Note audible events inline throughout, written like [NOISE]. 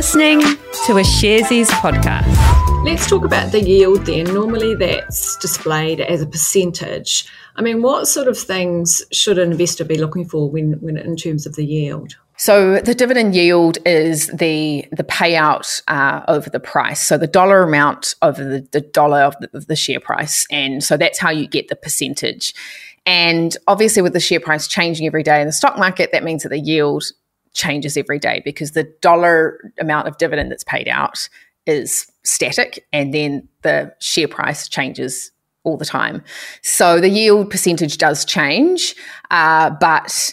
listening to a Sharesies podcast. Let's talk about the yield then. Normally that's displayed as a percentage. I mean, what sort of things should an investor be looking for when, when in terms of the yield? So the dividend yield is the the payout uh, over the price. So the dollar amount over the, the dollar of the, of the share price, and so that's how you get the percentage. And obviously, with the share price changing every day in the stock market, that means that the yield changes every day because the dollar amount of dividend that's paid out is static, and then the share price changes all the time. So the yield percentage does change, uh, but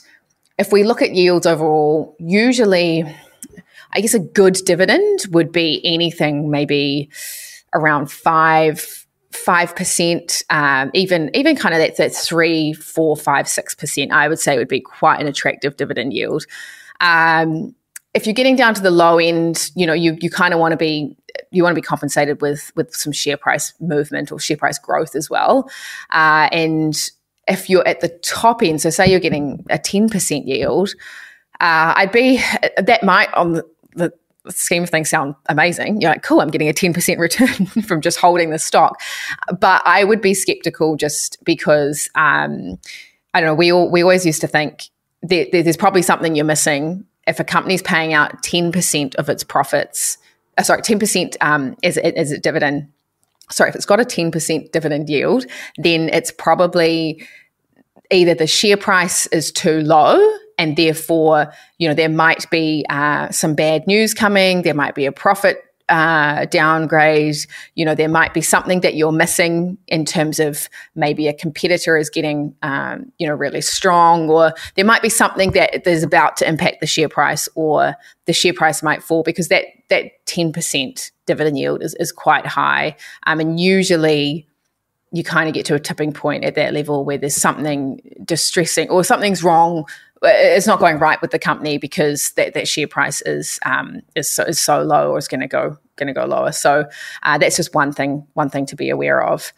if we look at yields overall, usually, I guess a good dividend would be anything maybe around five five percent, um, even even kind of that, that three, four, five, six percent. I would say would be quite an attractive dividend yield. Um, if you're getting down to the low end, you know, you you kind of want to be you want to be compensated with with some share price movement or share price growth as well. Uh, and if you're at the top end, so say you're getting a 10% yield, uh, I'd be, that might on the, the, scheme of things sound amazing. You're like, cool, I'm getting a 10% return [LAUGHS] from just holding the stock. But I would be skeptical just because, um, I don't know, we, all, we always used to think that there's probably something you're missing. If a company's paying out 10% of its profits, uh, sorry, 10% um, a dividend sorry, if it's got a 10% dividend yield, then it's probably either the share price is too low and therefore, you know, there might be uh, some bad news coming, there might be a profit uh, downgrade. You know, there might be something that you're missing in terms of maybe a competitor is getting, um, you know, really strong, or there might be something that is about to impact the share price, or the share price might fall because that that ten percent dividend yield is, is quite high. Um, and usually you kind of get to a tipping point at that level where there's something distressing or something's wrong it's not going right with the company because that, that share price is um, is so, is so low or is going to go going to go lower. So uh, that's just one thing one thing to be aware of.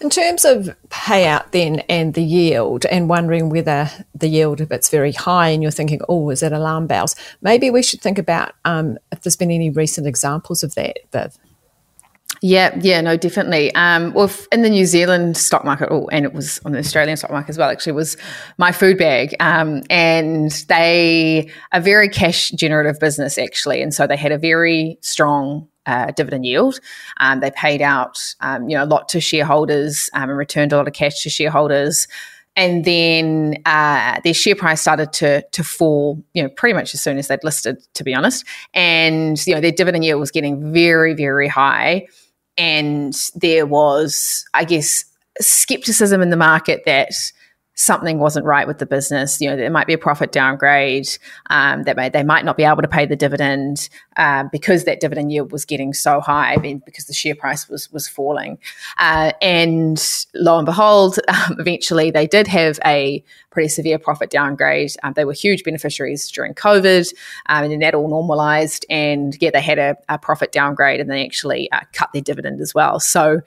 In terms of payout, then, and the yield, and wondering whether the yield, if it's very high, and you're thinking, oh, is it alarm bells? Maybe we should think about um, if there's been any recent examples of that, Viv. Yeah, yeah, no, definitely. Um, well, in the New Zealand stock market, oh, and it was on the Australian stock market as well. Actually, was My Food Bag, um, and they a very cash generative business actually, and so they had a very strong uh, dividend yield. Um, they paid out, um, you know, a lot to shareholders um, and returned a lot of cash to shareholders. And then uh, their share price started to to fall, you know, pretty much as soon as they'd listed, to be honest. And you know, their dividend yield was getting very, very high and there was, I guess, skepticism in the market that something wasn't right with the business. You know, there might be a profit downgrade. Um, that may, they might not be able to pay the dividend uh, because that dividend yield was getting so high, because the share price was was falling. Uh, and lo and behold, [LAUGHS] um, eventually they did have a pretty severe profit downgrade. Um, they were huge beneficiaries during COVID, um, and then that all normalized. And yeah, they had a, a profit downgrade, and they actually uh, cut their dividend as well. So.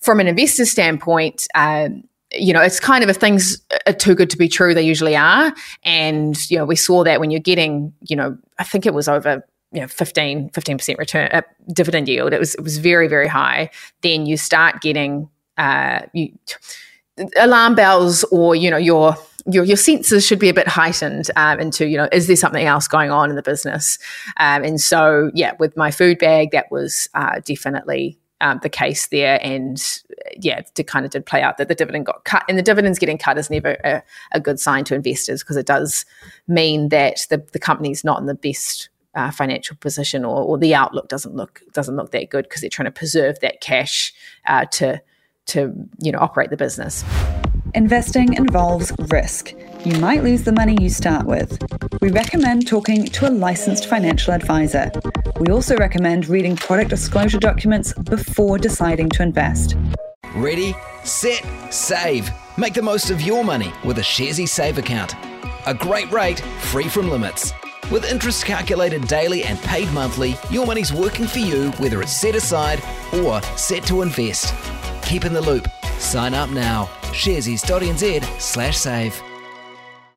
From an investor standpoint, um, you know, it's kind of if things are too good to be true, they usually are. And, you know, we saw that when you're getting, you know, I think it was over, you know, 15, 15% return uh, dividend yield. It was, it was very, very high. Then you start getting, uh, you, alarm bells or, you know, your, your, your senses should be a bit heightened um, into, you know, is there something else going on in the business? Um, and so, yeah, with My Food Bag, that was uh, definitely um, the case there. And yeah, it kind of did play out that the dividend got cut. And the dividends getting cut is never a, a good sign to investors because it does mean that the, the company's not in the best uh, financial position or, or, the outlook doesn't look doesn't look that good because they're trying to preserve that cash uh, to to you know operate the business. Investing involves risk. You might lose the money you start with. We recommend talking to a licensed financial advisor. We also recommend reading product disclosure documents before deciding to invest. Ready, set, save. Make the most of your money with a Sharesies Save account. A great rate, free from limits. With interest calculated daily and paid monthly, your money's working for you whether it's set aside or set to invest. Keep in the loop. Sign up now. Sharesies.nz slash save.